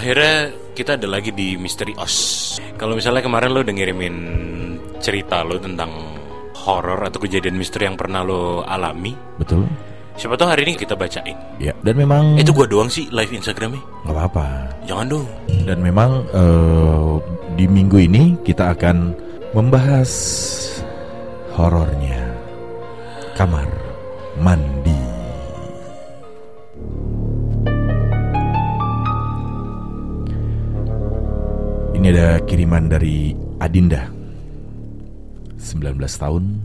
akhirnya kita ada lagi di Misteri Os. Kalau misalnya kemarin lo udah ngirimin cerita lo tentang horor atau kejadian misteri yang pernah lo alami, Betul? siapa tahu hari ini kita bacain. Ya, dan memang Itu gua doang sih live Instagramnya. nggak apa-apa. Jangan dong. Dan memang eh, di minggu ini kita akan membahas horornya kamar mandi. Ada kiriman dari Adinda 19 tahun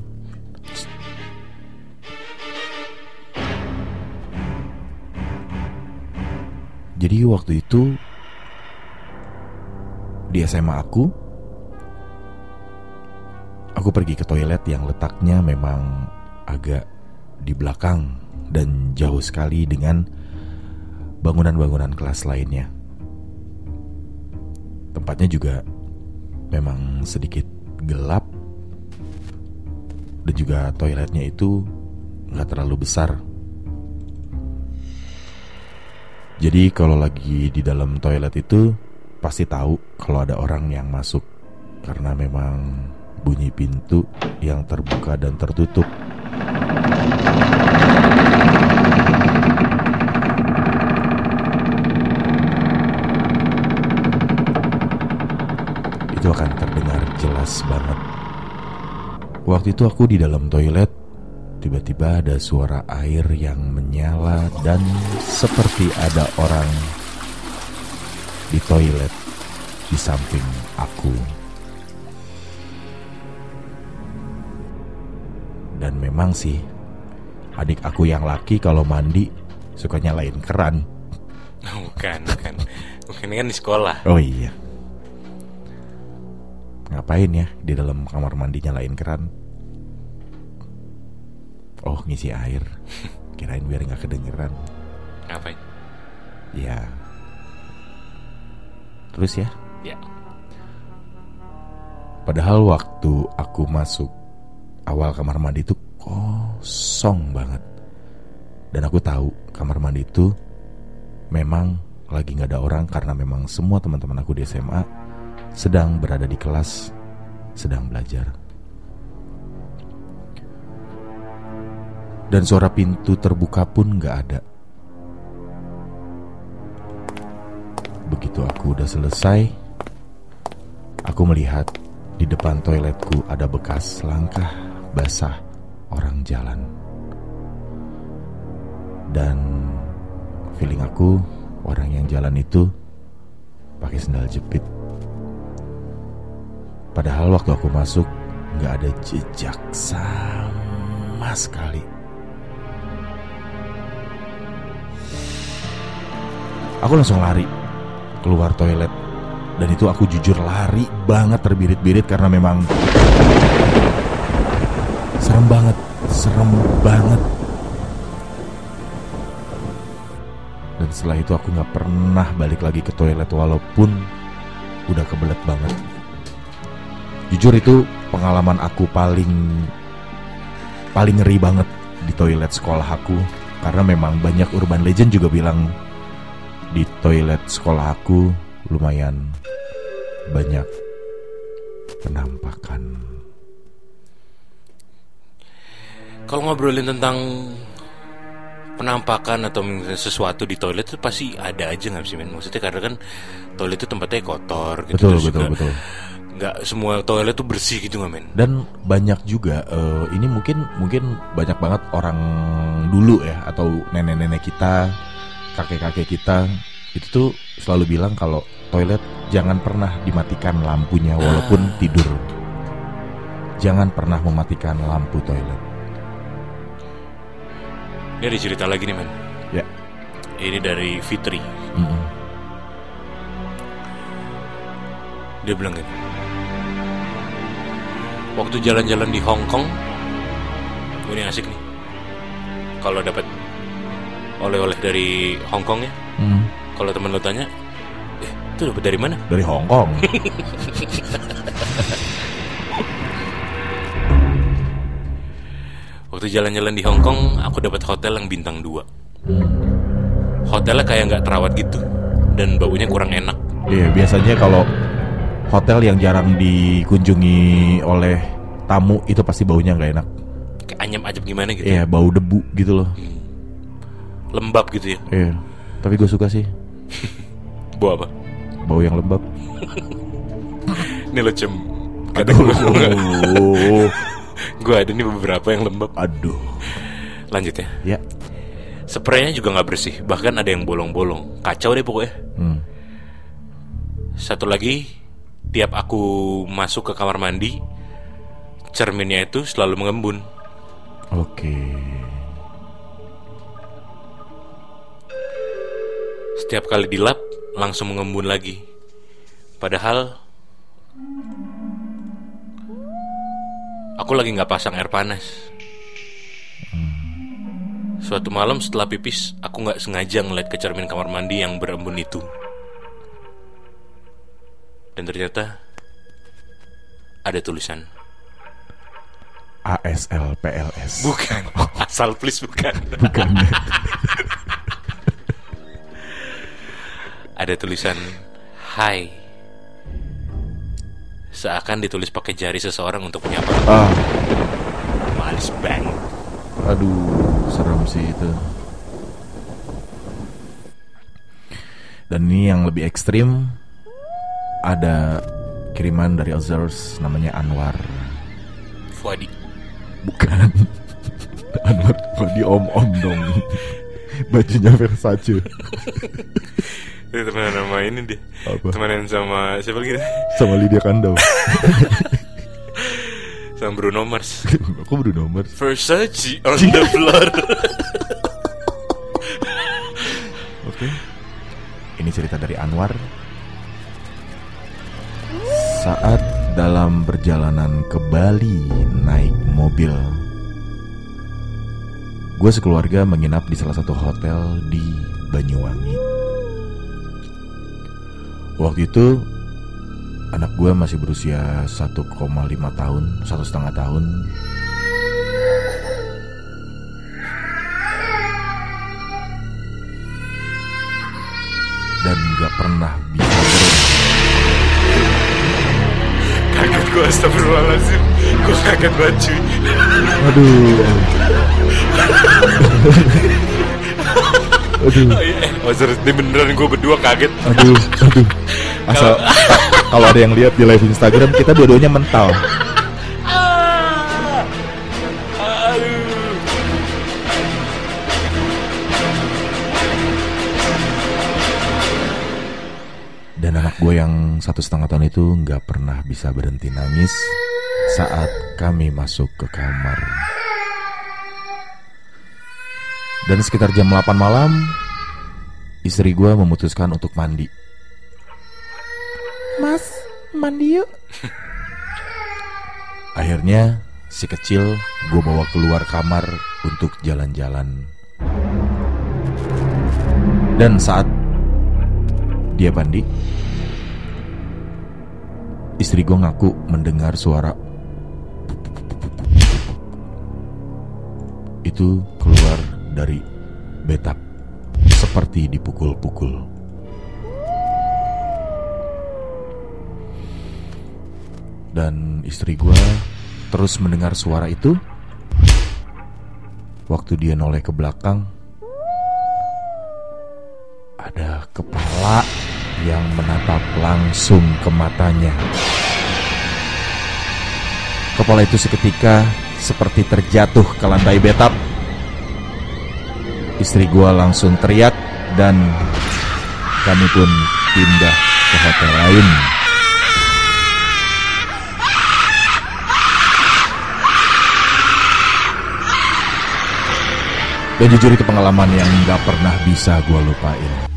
Jadi waktu itu di SMA aku aku pergi ke toilet yang letaknya memang agak di belakang dan jauh sekali dengan bangunan-bangunan kelas lainnya. Tempatnya juga memang sedikit gelap dan juga toiletnya itu nggak terlalu besar. Jadi kalau lagi di dalam toilet itu pasti tahu kalau ada orang yang masuk karena memang bunyi pintu yang terbuka dan tertutup. Itu akan terdengar jelas banget. Waktu itu aku di dalam toilet Tiba-tiba ada suara air yang menyala dan seperti ada orang di toilet di samping aku. Dan memang sih, adik aku yang laki kalau mandi suka nyalain keran. Bukan, bukan. Bukan ini kan di sekolah. Oh iya. Ngapain ya di dalam kamar mandi nyalain keran? Oh ngisi air. Kirain biar nggak kedengeran. Ngapain? Ya. Terus ya. Ya. Padahal waktu aku masuk awal kamar mandi itu kosong banget. Dan aku tahu kamar mandi itu memang lagi nggak ada orang karena memang semua teman-teman aku di SMA sedang berada di kelas, sedang belajar. Dan suara pintu terbuka pun nggak ada. Begitu aku udah selesai, aku melihat di depan toiletku ada bekas langkah basah orang jalan. Dan feeling aku orang yang jalan itu pakai sendal jepit. Padahal waktu aku masuk nggak ada jejak sama sekali. Aku langsung lari keluar toilet dan itu aku jujur lari banget terbirit-birit karena memang serem banget, serem banget. Dan setelah itu aku nggak pernah balik lagi ke toilet walaupun udah kebelet banget. Jujur itu pengalaman aku paling paling ngeri banget di toilet sekolah aku karena memang banyak urban legend juga bilang di toilet sekolah aku lumayan banyak penampakan. Kalau ngobrolin tentang penampakan atau sesuatu di toilet itu pasti ada aja nggak sih men? Maksudnya karena kan toilet itu tempatnya kotor gitu. Betul, terus betul, juga betul. Nggak semua toilet tuh bersih gitu nggak men? Dan banyak juga eh, ini mungkin mungkin banyak banget orang dulu ya atau nenek-nenek kita, kakek-kakek kita itu tuh selalu bilang kalau toilet jangan pernah dimatikan lampunya walaupun tidur. Jangan pernah mematikan lampu toilet. Ini ada cerita lagi nih men. Ya. Ini dari Fitri. Mm-mm. Dia bilang gini. Waktu jalan-jalan di Hong Kong, ini asik nih. Kalau dapat oleh-oleh dari Hong Kong ya, Mm. kalau temen lo tanya, eh itu dapat dari mana? Dari Hong Kong. Waktu jalan-jalan di Hong Kong, aku dapat hotel yang bintang 2 Hotelnya kayak nggak terawat gitu. dan baunya kurang enak. Iya, biasanya kalau hotel yang jarang dikunjungi oleh tamu itu pasti baunya nggak enak. Kayak anyam ajab gimana gitu. Iya, bau debu gitu loh. Lembab gitu ya. Iya. Tapi gue suka sih Bau apa? bau yang lembab. Ini lo cem. Aduh. gue ada nih beberapa yang lembab. Aduh. Lanjut ya. Ya. Spraynya juga nggak bersih, bahkan ada yang bolong-bolong. Kacau deh pokoknya. Hmm. Satu lagi, tiap aku masuk ke kamar mandi, cerminnya itu selalu mengembun. Oke. Setiap kali dilap, langsung mengembun lagi. Padahal aku lagi nggak pasang air panas. Suatu malam setelah pipis, aku nggak sengaja ngeliat ke cermin kamar mandi yang berembun itu. Dan ternyata ada tulisan. ASL PLS. Bukan. Asal please bukan. Bukan. Ada tulisan Hai. Seakan ditulis pakai jari seseorang untuk menyapa. ah, Males banget. aduh, serem sih itu. Dan ini yang lebih ekstrim ada kiriman dari Azars namanya Anwar. Fuadi. Bukan. Anwar di om-om dong. Bajunya Versace. Itu temenan sama ini dia. Apa? Temenan sama siapa lagi? Sama Lydia Kandau. sama Bruno Mars. Aku Bruno Mars. Versace on the floor. Oke. Ini cerita dari Anwar. Saat dalam perjalanan ke Bali naik mobil. Gue sekeluarga menginap di salah satu hotel di Banyuwangi. Waktu itu anak gue masih berusia 1,5 tahun, satu setengah tahun. Dan gak pernah bisa gue astagfirullahaladzim. Gue kaget banget cuy. Aduh. aduh, Oh, iya. oh serius, ini beneran gue berdua kaget. aduh, aduh. Asal kalau ada yang lihat di live Instagram kita dua-duanya mental. Dan anak gue yang satu setengah tahun itu nggak pernah bisa berhenti nangis saat kami masuk ke kamar. Dan sekitar jam 8 malam, istri gue memutuskan untuk mandi. Mas, mandi yuk. Akhirnya, si kecil gue bawa keluar kamar untuk jalan-jalan. Dan saat dia mandi, istri gue ngaku mendengar suara itu keluar dari betap seperti dipukul-pukul. Dan istri gue terus mendengar suara itu. Waktu dia noleh ke belakang, ada kepala yang menatap langsung ke matanya. Kepala itu seketika seperti terjatuh ke lantai betap. Istri gua langsung teriak dan kami pun pindah ke hotel lain. Dan jujur itu pengalaman yang nggak pernah bisa gua lupain.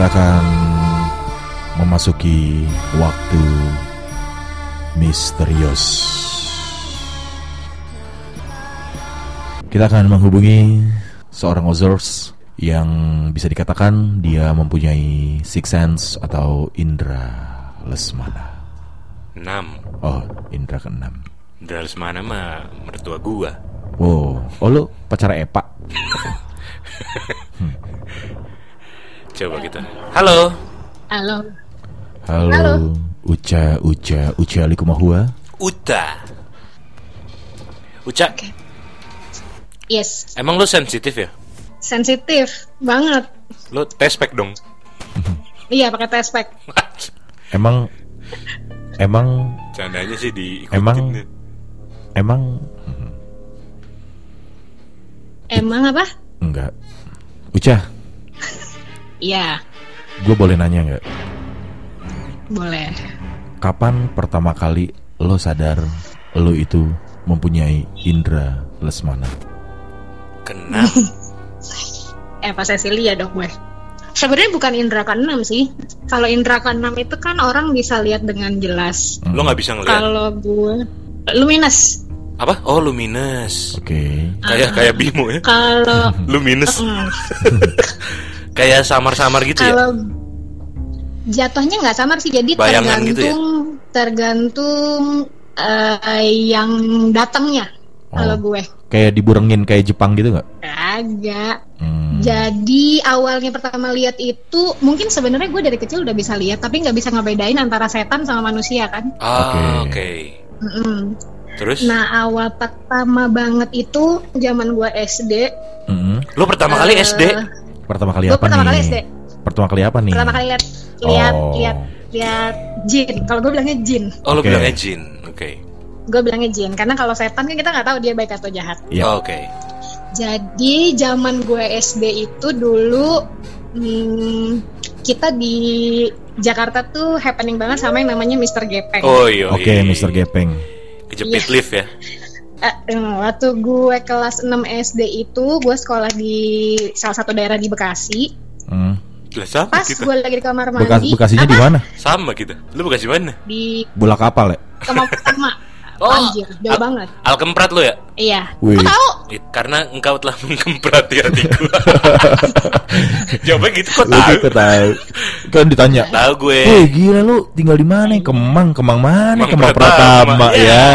Kita akan memasuki waktu misterius. Kita akan menghubungi seorang Ozers yang bisa dikatakan dia mempunyai six sense atau indera lesmana. 6 Oh, indera keenam. Dari mana mah mertua gua Oh, oh lu pacar Epa? Coba kita Halo Halo. Halo, Halo. Uca, Uca, Uca Alikumahua. Uta Uca Yes, Emang lu sensitif ya? sensitif banget. Lu tespek dong Iya, pakai tespek. Emang, emang, Candanya sih diikutin Emang- nih. emang Emang apa? enggak. Uca, Iya, gue boleh nanya nggak? boleh. Kapan pertama kali lo sadar lo itu mempunyai indera lesmana? Kenal Eh, pas Cecilia dong gue. Sebenarnya bukan indra keenam sih. Kalau indra keenam itu kan orang bisa lihat dengan jelas. Lo gak bisa ngeliat Kalau gue luminous. Apa? Oh luminous Oke. Kayak kayak Bimo ya Kalau Luminous Kayak samar-samar gitu ya kalau jatuhnya nggak samar sih. Jadi Bayangan gitu ya? tergantung tergantung eh, yang datangnya. Kalau Oh. gue Kayak diburengin kayak Jepang gitu nggak? agak Hmm. Jadi awalnya pertama lihat itu mungkin sebenarnya gue dari kecil udah bisa lihat tapi nggak bisa ngebedain antara setan sama manusia kan. Ah, Oke. Oke Mm-mm. Terus Nah awal pertama banget itu zaman gue SD. Mm-mm. Lo pertama kali eh, SD Pertama kali Gue apa pertama nih? kali SD. Pertama kali apa nih? Pertama kali lihat lihat Oh. lihat lihat jin. Kalau gue bilangnya jin. Oh lo Oke. bilangnya Jin Oke Gue bilangnya jin karena kalau setan kan kita nggak tahu dia baik atau jahat. Iya. Oke Jadi zaman gue SD itu dulu hmm, kita di Jakarta tuh happening banget sama yang namanya Mr. Gepeng. Oh iya Oke, iya. Mr. Gepeng. Kejepit Iya. lift ya waktu gue kelas 6 SD itu gue sekolah di salah satu daerah di Bekasi. Hmm. Lah sama Pas kita gue lagi di kamar mandi. Bekas Bekasinya di mana? Sama kita Lo Bekasi mana? Di Bola kapal ya? Kemang Pertama. Oh, Anjir, jauh Al- banget. Alkemprat lo ya? Iya. Wih. Kok tahu? It- Karena engkau telah mengkemprat di hatiku Jawabnya gitu kok Lu tahu juga tahu. Kan ditanya. Tahu gue Eh gila lu tinggal di mana? Kemang, Kemang mana? Kemang Kemang Pratama, Pratama. ya. Ya.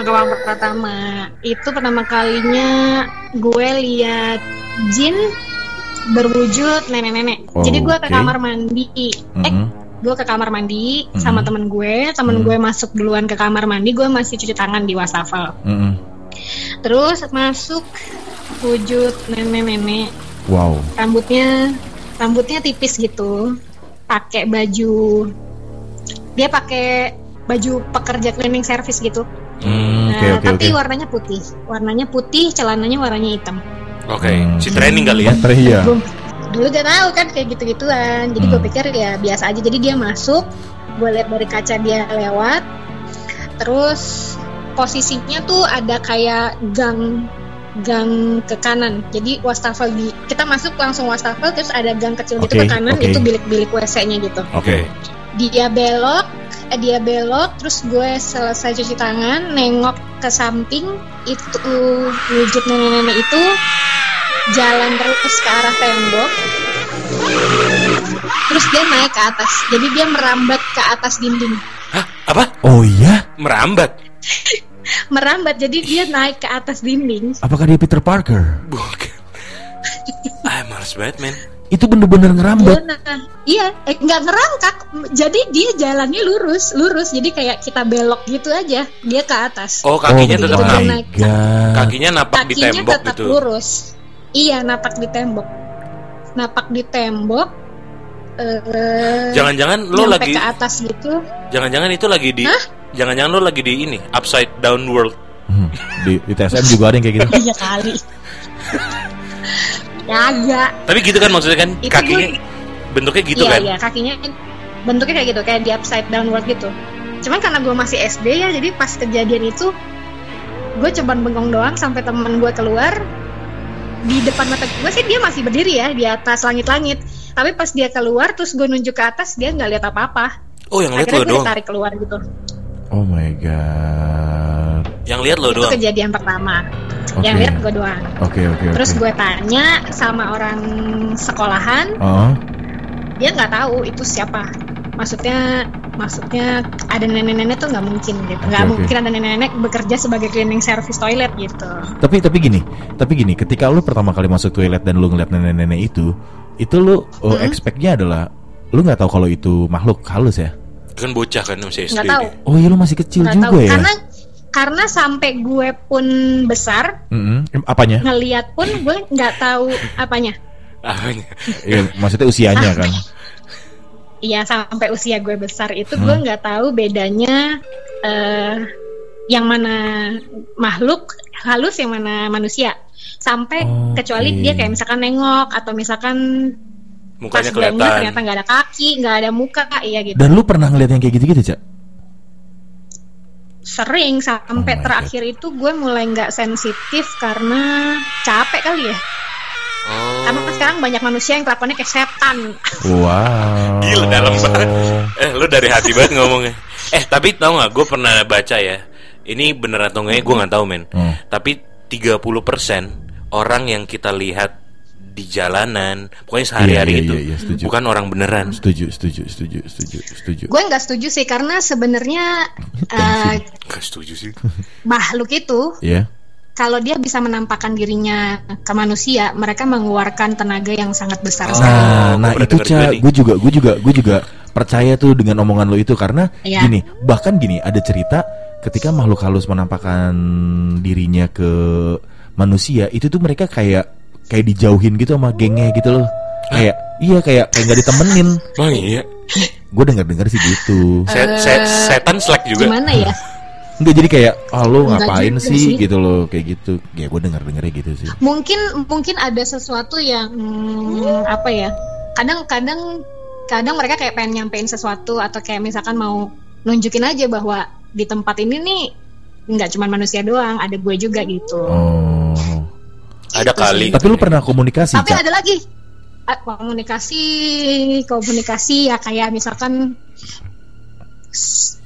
Kemang Pertama. Itu pertama kalinya gue lihat jin berwujud nenek-nenek. Oh, Jadi gue ke kamar mandi. Eh, Mm-mm. gue ke kamar mandi Mhm. sama temen gue temen Mhm. gue masuk duluan ke kamar mandi gue masih cuci tangan di wastafel Mm-mm. terus masuk wujud nenek-nenek Wow. rambutnya rambutnya tipis gitu pakai baju dia pakai baju pekerja cleaning service gitu Hmm, Nah, Oke oke tapi oke. warnanya putih warnanya putih celananya warnanya hitam Oke Hmm. Si training kali ya ya. Gua- dulu gak tahu kan kayak gitu-gituan jadi gue Hmm. pikir ya biasa aja jadi dia masuk gue lihat dari kaca dia lewat terus posisinya tuh ada kayak gang gang ke kanan jadi wastafel di kita masuk langsung wastafel terus ada gang kecil gitu Oke, ke kanan oke. itu bilik-bilik WC-nya gitu Oke. dia belok dia belok terus gue selesai cuci tangan nengok ke samping itu wujud nenek-nenek itu jalan terus ke arah tembok terus dia naik ke atas jadi dia merambat ke atas dinding Hah? Apa? Oh iya? Merambat? merambat jadi dia naik ke atas dinding Apakah dia Peter Parker? Bukan males banget men Itu bener-bener ngerambat. na- iya eh, nggak ngerangkak. Jadi dia jalannya lurus lurus. Jadi kayak kita belok gitu aja dia ke atas. Oh kakinya oh tetap naik. Kakinya napak di kakinya tembok tetap gitu. lurus. Iya napak di tembok. Napak di tembok eh Jangan-jangan lo lagi ke atas gitu. Jangan-jangan itu lagi di Jangan-jangan lo lagi di ini Upside down world. Hmm, Di, di TSM juga ada yang kayak gitu. iya kali Kagak. Tapi gitu kan maksudnya kan Itu Kakinya Bentuknya gitu iya kan iya kakinya bentuknya kayak gitu kayak di upside downward gitu cuman karena gue masih SD ya jadi pas kejadian itu gue cuman bengong doang sampai temen gue keluar di depan mata gue sih dia masih berdiri ya di atas langit-langit tapi pas dia keluar terus gue nunjuk ke atas dia nggak lihat apa-apa Oh yang lihat akhirnya lo gue doang. ditarik keluar gitu Oh my god. Yang lihat lo itu doang. kejadian pertama Oke. yang lihat gue doang Oke oke oke. terus gue tanya sama orang sekolahan Oh, dia nggak tahu itu siapa maksudnya maksudnya ada nenek-nenek tuh nggak mungkin gitu nggak Oke, oke. mungkin ada nenek-nenek bekerja sebagai cleaning service toilet gitu tapi tapi gini, tapi gini, ketika lu pertama kali masuk toilet dan lu ngeliat nenek-nenek itu, itu lu uh, Hmm. expect-nya adalah lu nggak tahu kalau itu makhluk halus ya? Kan bocah kan masih SD nggak tahu. Oh iya lu masih kecil nggak juga tahu ya? karena karena sampai gue pun besar Mm-mm. Em, Apanya? ngeliat pun gue nggak tahu apanya Apanya? Iya, maksudnya usianya kan? Iya sampai usia gue besar itu Hmm. gue nggak tahu bedanya eh yang mana makhluk halus yang mana manusia sampai Oke. kecuali dia kayak misalkan nengok atau misalkan pas Mukanya ngeliat kelihatan. ternyata nggak ada kaki nggak ada muka iya gitu Dan lu pernah ngeliat yang kayak gitu-gitu, Cak? Sering sampai Oh terakhir itu gue mulai nggak sensitif karena capek kali ya Oh. karena kan sekarang banyak manusia yang kelakuannya kayak setan Wow. Gila, dalam banget. Eh, lu dari hati banget ngomongnya. Eh, tapi tau nggak? Gue pernah baca ya. Ini bener atau enggaknya gue nggak tahu men. Hmm. Tapi 30% orang yang kita lihat di jalanan, pokoknya sehari-hari Iya, iya, itu, iya, iya, setuju. bukan orang beneran. Setuju, setuju, setuju, setuju, setuju. gue nggak setuju sih karena sebenarnya eh, Gak setuju sih. makhluk itu Iya. kalau dia bisa menampakkan dirinya ke manusia, mereka mengeluarkan tenaga yang sangat besar Oh. sekali. Nah, nah itu denger juga Ca, nih. gue juga, gue juga, gue juga percaya tuh dengan omongan lo itu karena Iya. gini, bahkan gini ada cerita ketika makhluk halus menampakkan dirinya ke manusia itu tuh mereka kayak kayak dijauhin gitu sama gengnya gitu loh. Kayak iya kayak kayak nggak ditemenin. Emang iya. Gue denger dengar sih gitu. Se- se- setan slack juga. Gimana ya? Enggak jadi kayak oh lo Enggak ngapain sih? sih. gitu loh kayak gitu. Ya gue dengar dengarnya gitu sih. Mungkin mungkin ada sesuatu yang hmm, apa ya? Kadang-kadang kadang mereka kayak pengen nyampein sesuatu atau kayak misalkan mau nunjukin aja bahwa di tempat ini nih nggak cuma manusia doang, ada gue juga gitu. Oh. Ada Gitu kali. sih. Tapi lu pernah komunikasi, Tapi ada lagi Ah, komunikasi komunikasi ya kayak misalkan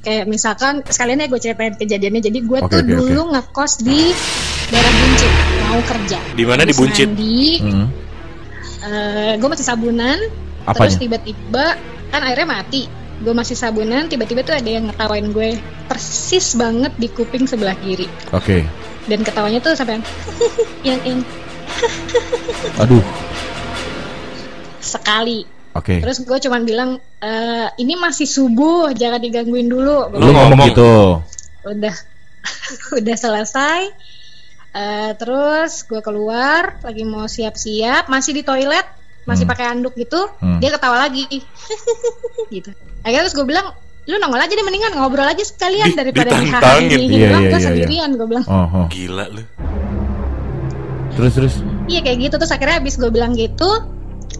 kayak misalkan sekalian ya gue ceritain kejadiannya jadi gue Oke, tuh oke, dulu ngekos di daerah Buncit mau kerja Di mana di Buncit? mandi Hmm. gue masih sabunan terus Apanya? tiba-tiba kan airnya mati gue masih sabunan tiba-tiba tuh ada yang ngetawain gue persis banget di kuping sebelah kiri Oke. Dan ketawanya tuh sampai yang yang, yang Aduh. sekali Oke. Terus gue cuman bilang "Eh, ini masih subuh, jangan digangguin dulu. Lu ngomong gitu. udah udah selesai. Eh, terus gue keluar, lagi mau siap-siap, masih di toilet, masih Hmm. pakai anduk gitu. Hmm. Dia ketawa lagi, gitu. Akhirnya terus gue bilang, lu nongol aja deh mendingan ngobrol aja sekalian Di- daripada di ditantangin. ini. Iya, Dia bilang iya, gue iya, sendirian, gue bilang. Oh, oh. Gila lu. Terus terus. Iya kayak gitu terus akhirnya abis gue bilang gitu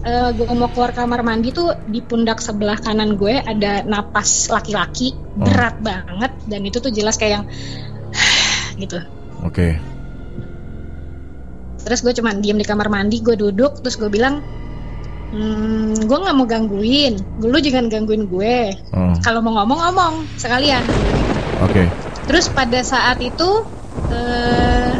eh gue mau keluar kamar mandi tuh di pundak sebelah kanan gue ada napas laki-laki Oh. berat banget dan itu tuh jelas kayak yang gitu Oke. terus gue cuman diem di kamar mandi gue duduk terus gue bilang hmm, gue nggak mau gangguin lu jangan gangguin gue Oh, kalau mau ngomong ngomong sekalian Oke. terus pada saat itu eh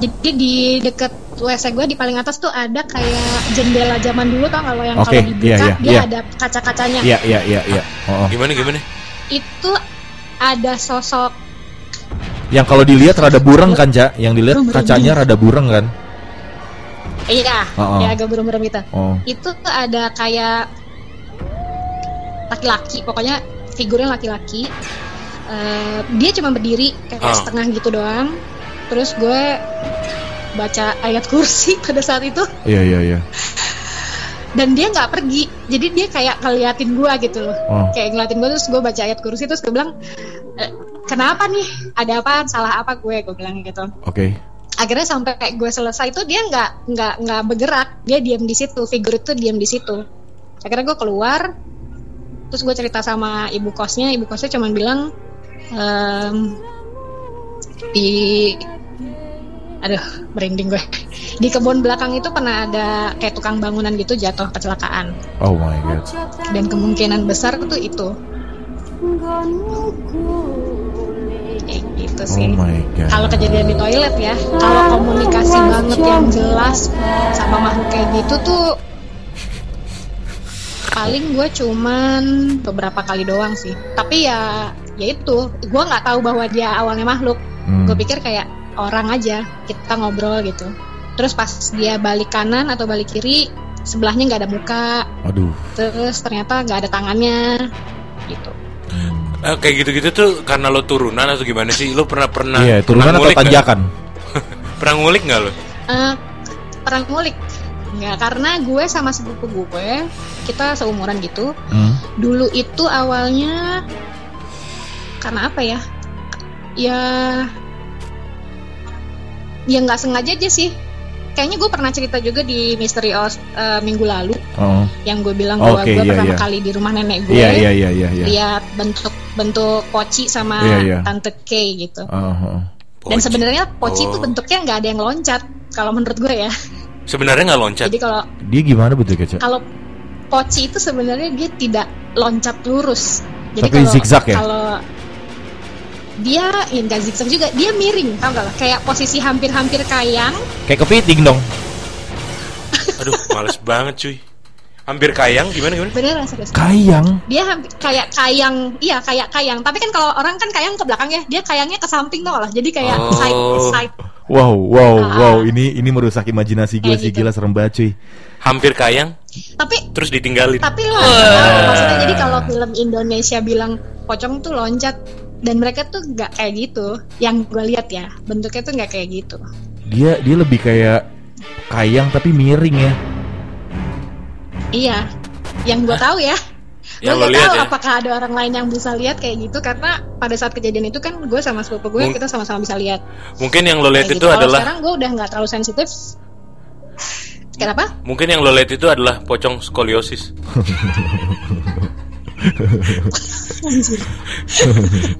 jadi di deket WC gue di paling atas tuh ada kayak jendela zaman dulu tau kalau yang Oke, kalau dibuka iya, iya, dia iya. ada kaca-kacanya Iya iya iya iya. Oh, oh. Gimana gimana? itu ada sosok Yang kalau dilihat rada bureng kan, Cak? Yang dilihat kacanya rada bureng kan? Iya Oh, oh. ya agak berem-berem gitu Oh. itu tuh ada kayak laki-laki pokoknya figurnya laki-laki Eh, dia cuma berdiri kayak Oh. setengah gitu doang terus gue baca ayat kursi pada saat itu Iya iya iya. dan dia nggak pergi jadi dia kayak ngeliatin gue gitu loh Oh. kayak ngeliatin gue terus gue baca ayat kursi terus gue bilang "Eh, kenapa nih ada apa salah apa gue gue bilang gitu Oke. Akhirnya sampai kayak gue selesai itu dia nggak nggak nggak bergerak. Dia diam di situ figur itu diam di situ. Akhirnya gue keluar terus gue cerita sama ibu kosnya. Ibu kosnya cuman bilang "Em, di aduh merinding gue. Di kebun belakang itu pernah ada kayak tukang bangunan gitu jatuh kecelakaan. Oh my god. dan kemungkinan besar tuh itu gitu Oh sih my god. kalau kejadian di toilet ya kalau komunikasi banget yang jelas sama makhluk kayak gitu tuh paling gue cuman beberapa kali doang sih tapi ya ya itu gue nggak tahu bahwa dia awalnya makhluk Hmm. gue pikir kayak orang aja kita ngobrol gitu terus pas dia balik kanan atau balik kiri sebelahnya nggak ada muka Aduh. terus ternyata nggak ada tangannya gitu Eh, kayak gitu-gitu tuh karena lo turunan atau gimana sih? Lo pernah pernah Iya, turunan pernah atau tanjakan? Pernah ngulik nggak lo? Eh, perang ngulik nggak karena gue sama sepupu gue kita seumuran gitu Hmm. dulu itu awalnya karena apa ya ya ya nggak sengaja aja sih kayaknya gue pernah cerita juga di Misteri Os eh, minggu lalu Oh. yang gue bilang bahwa Oke, gue iya, pertama iya. kali di rumah nenek gue Iya iya iya iya iya. lihat bentuk bentuk poci sama Iya, iya. tante K gitu oh. dan sebenarnya poci itu Oh. bentuknya nggak ada yang loncat kalau menurut gue ya Sebenarnya nggak loncat. jadi kalau Dia gimana betul Kece? kalau poci itu sebenarnya dia tidak loncat lurus. Jadi Tapi kalau zigzag ya? Kalau dia ya nggak zigzag juga, dia miring, tau gak lah? Kayak posisi hampir-hampir kayang. Kayak kepiting dong. Aduh, males banget cuy. Hampir kayang gimana gimana? Beneran serius. Kayang. Dia hampir, kayak kayang, iya kayak kayang. Tapi kan kalau orang kan kayang ke belakang ya, dia kayangnya ke samping tau lah. Jadi kayak Oh. side side. Wow wow Ah. wow ini ini merusak imajinasi gue sih gitu. gila serem banget cuy. Hampir kayang Tapi terus ditinggalin. tapi lo tahu maksudnya jadi kalau film Indonesia bilang pocong tuh loncat dan mereka tuh nggak kayak gitu. Yang gue lihat ya, bentuknya tuh nggak kayak gitu. Dia dia lebih kayak kayang tapi miring ya. Iya, yang gue tahu ya. Yang gue lo nggak lihat tahu ya? apakah ada orang lain yang bisa lihat kayak gitu karena pada saat kejadian itu kan gue sama sepupu gue kita sama-sama bisa lihat. Mungkin yang lo lihat itu gitu. Kalau adalah sekarang gue udah nggak terlalu sensitif. Kenapa? mungkin yang lo lihat itu adalah pocong skoliosis.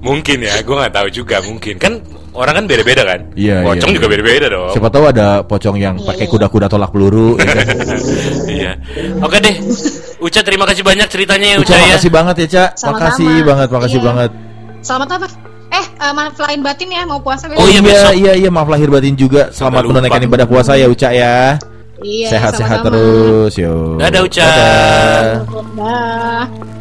mungkin ya, gue nggak tahu juga mungkin kan orang kan beda-beda kan. Iya, Pocong iya, juga iya. beda-beda dong. Siapa tahu ada pocong yang Iya, pakai iya. kuda-kuda tolak peluru. ya kan? Iya. Oke deh. Uca terima kasih banyak ceritanya ya Uca Uca ya. makasih banget ya Ca. Sama-sama. Makasih banget, makasih Iya. banget. Selamat apa? Eh, uh, maaf lain batin ya mau puasa Oh, iya, iya besok. iya iya maaf lahir batin juga. Selamat menunaikan ibadah puasa ya Uca ya. Iya, Sehat-sehat sama-sama. terus yo. Dadah, Uca. Dadah. Dah.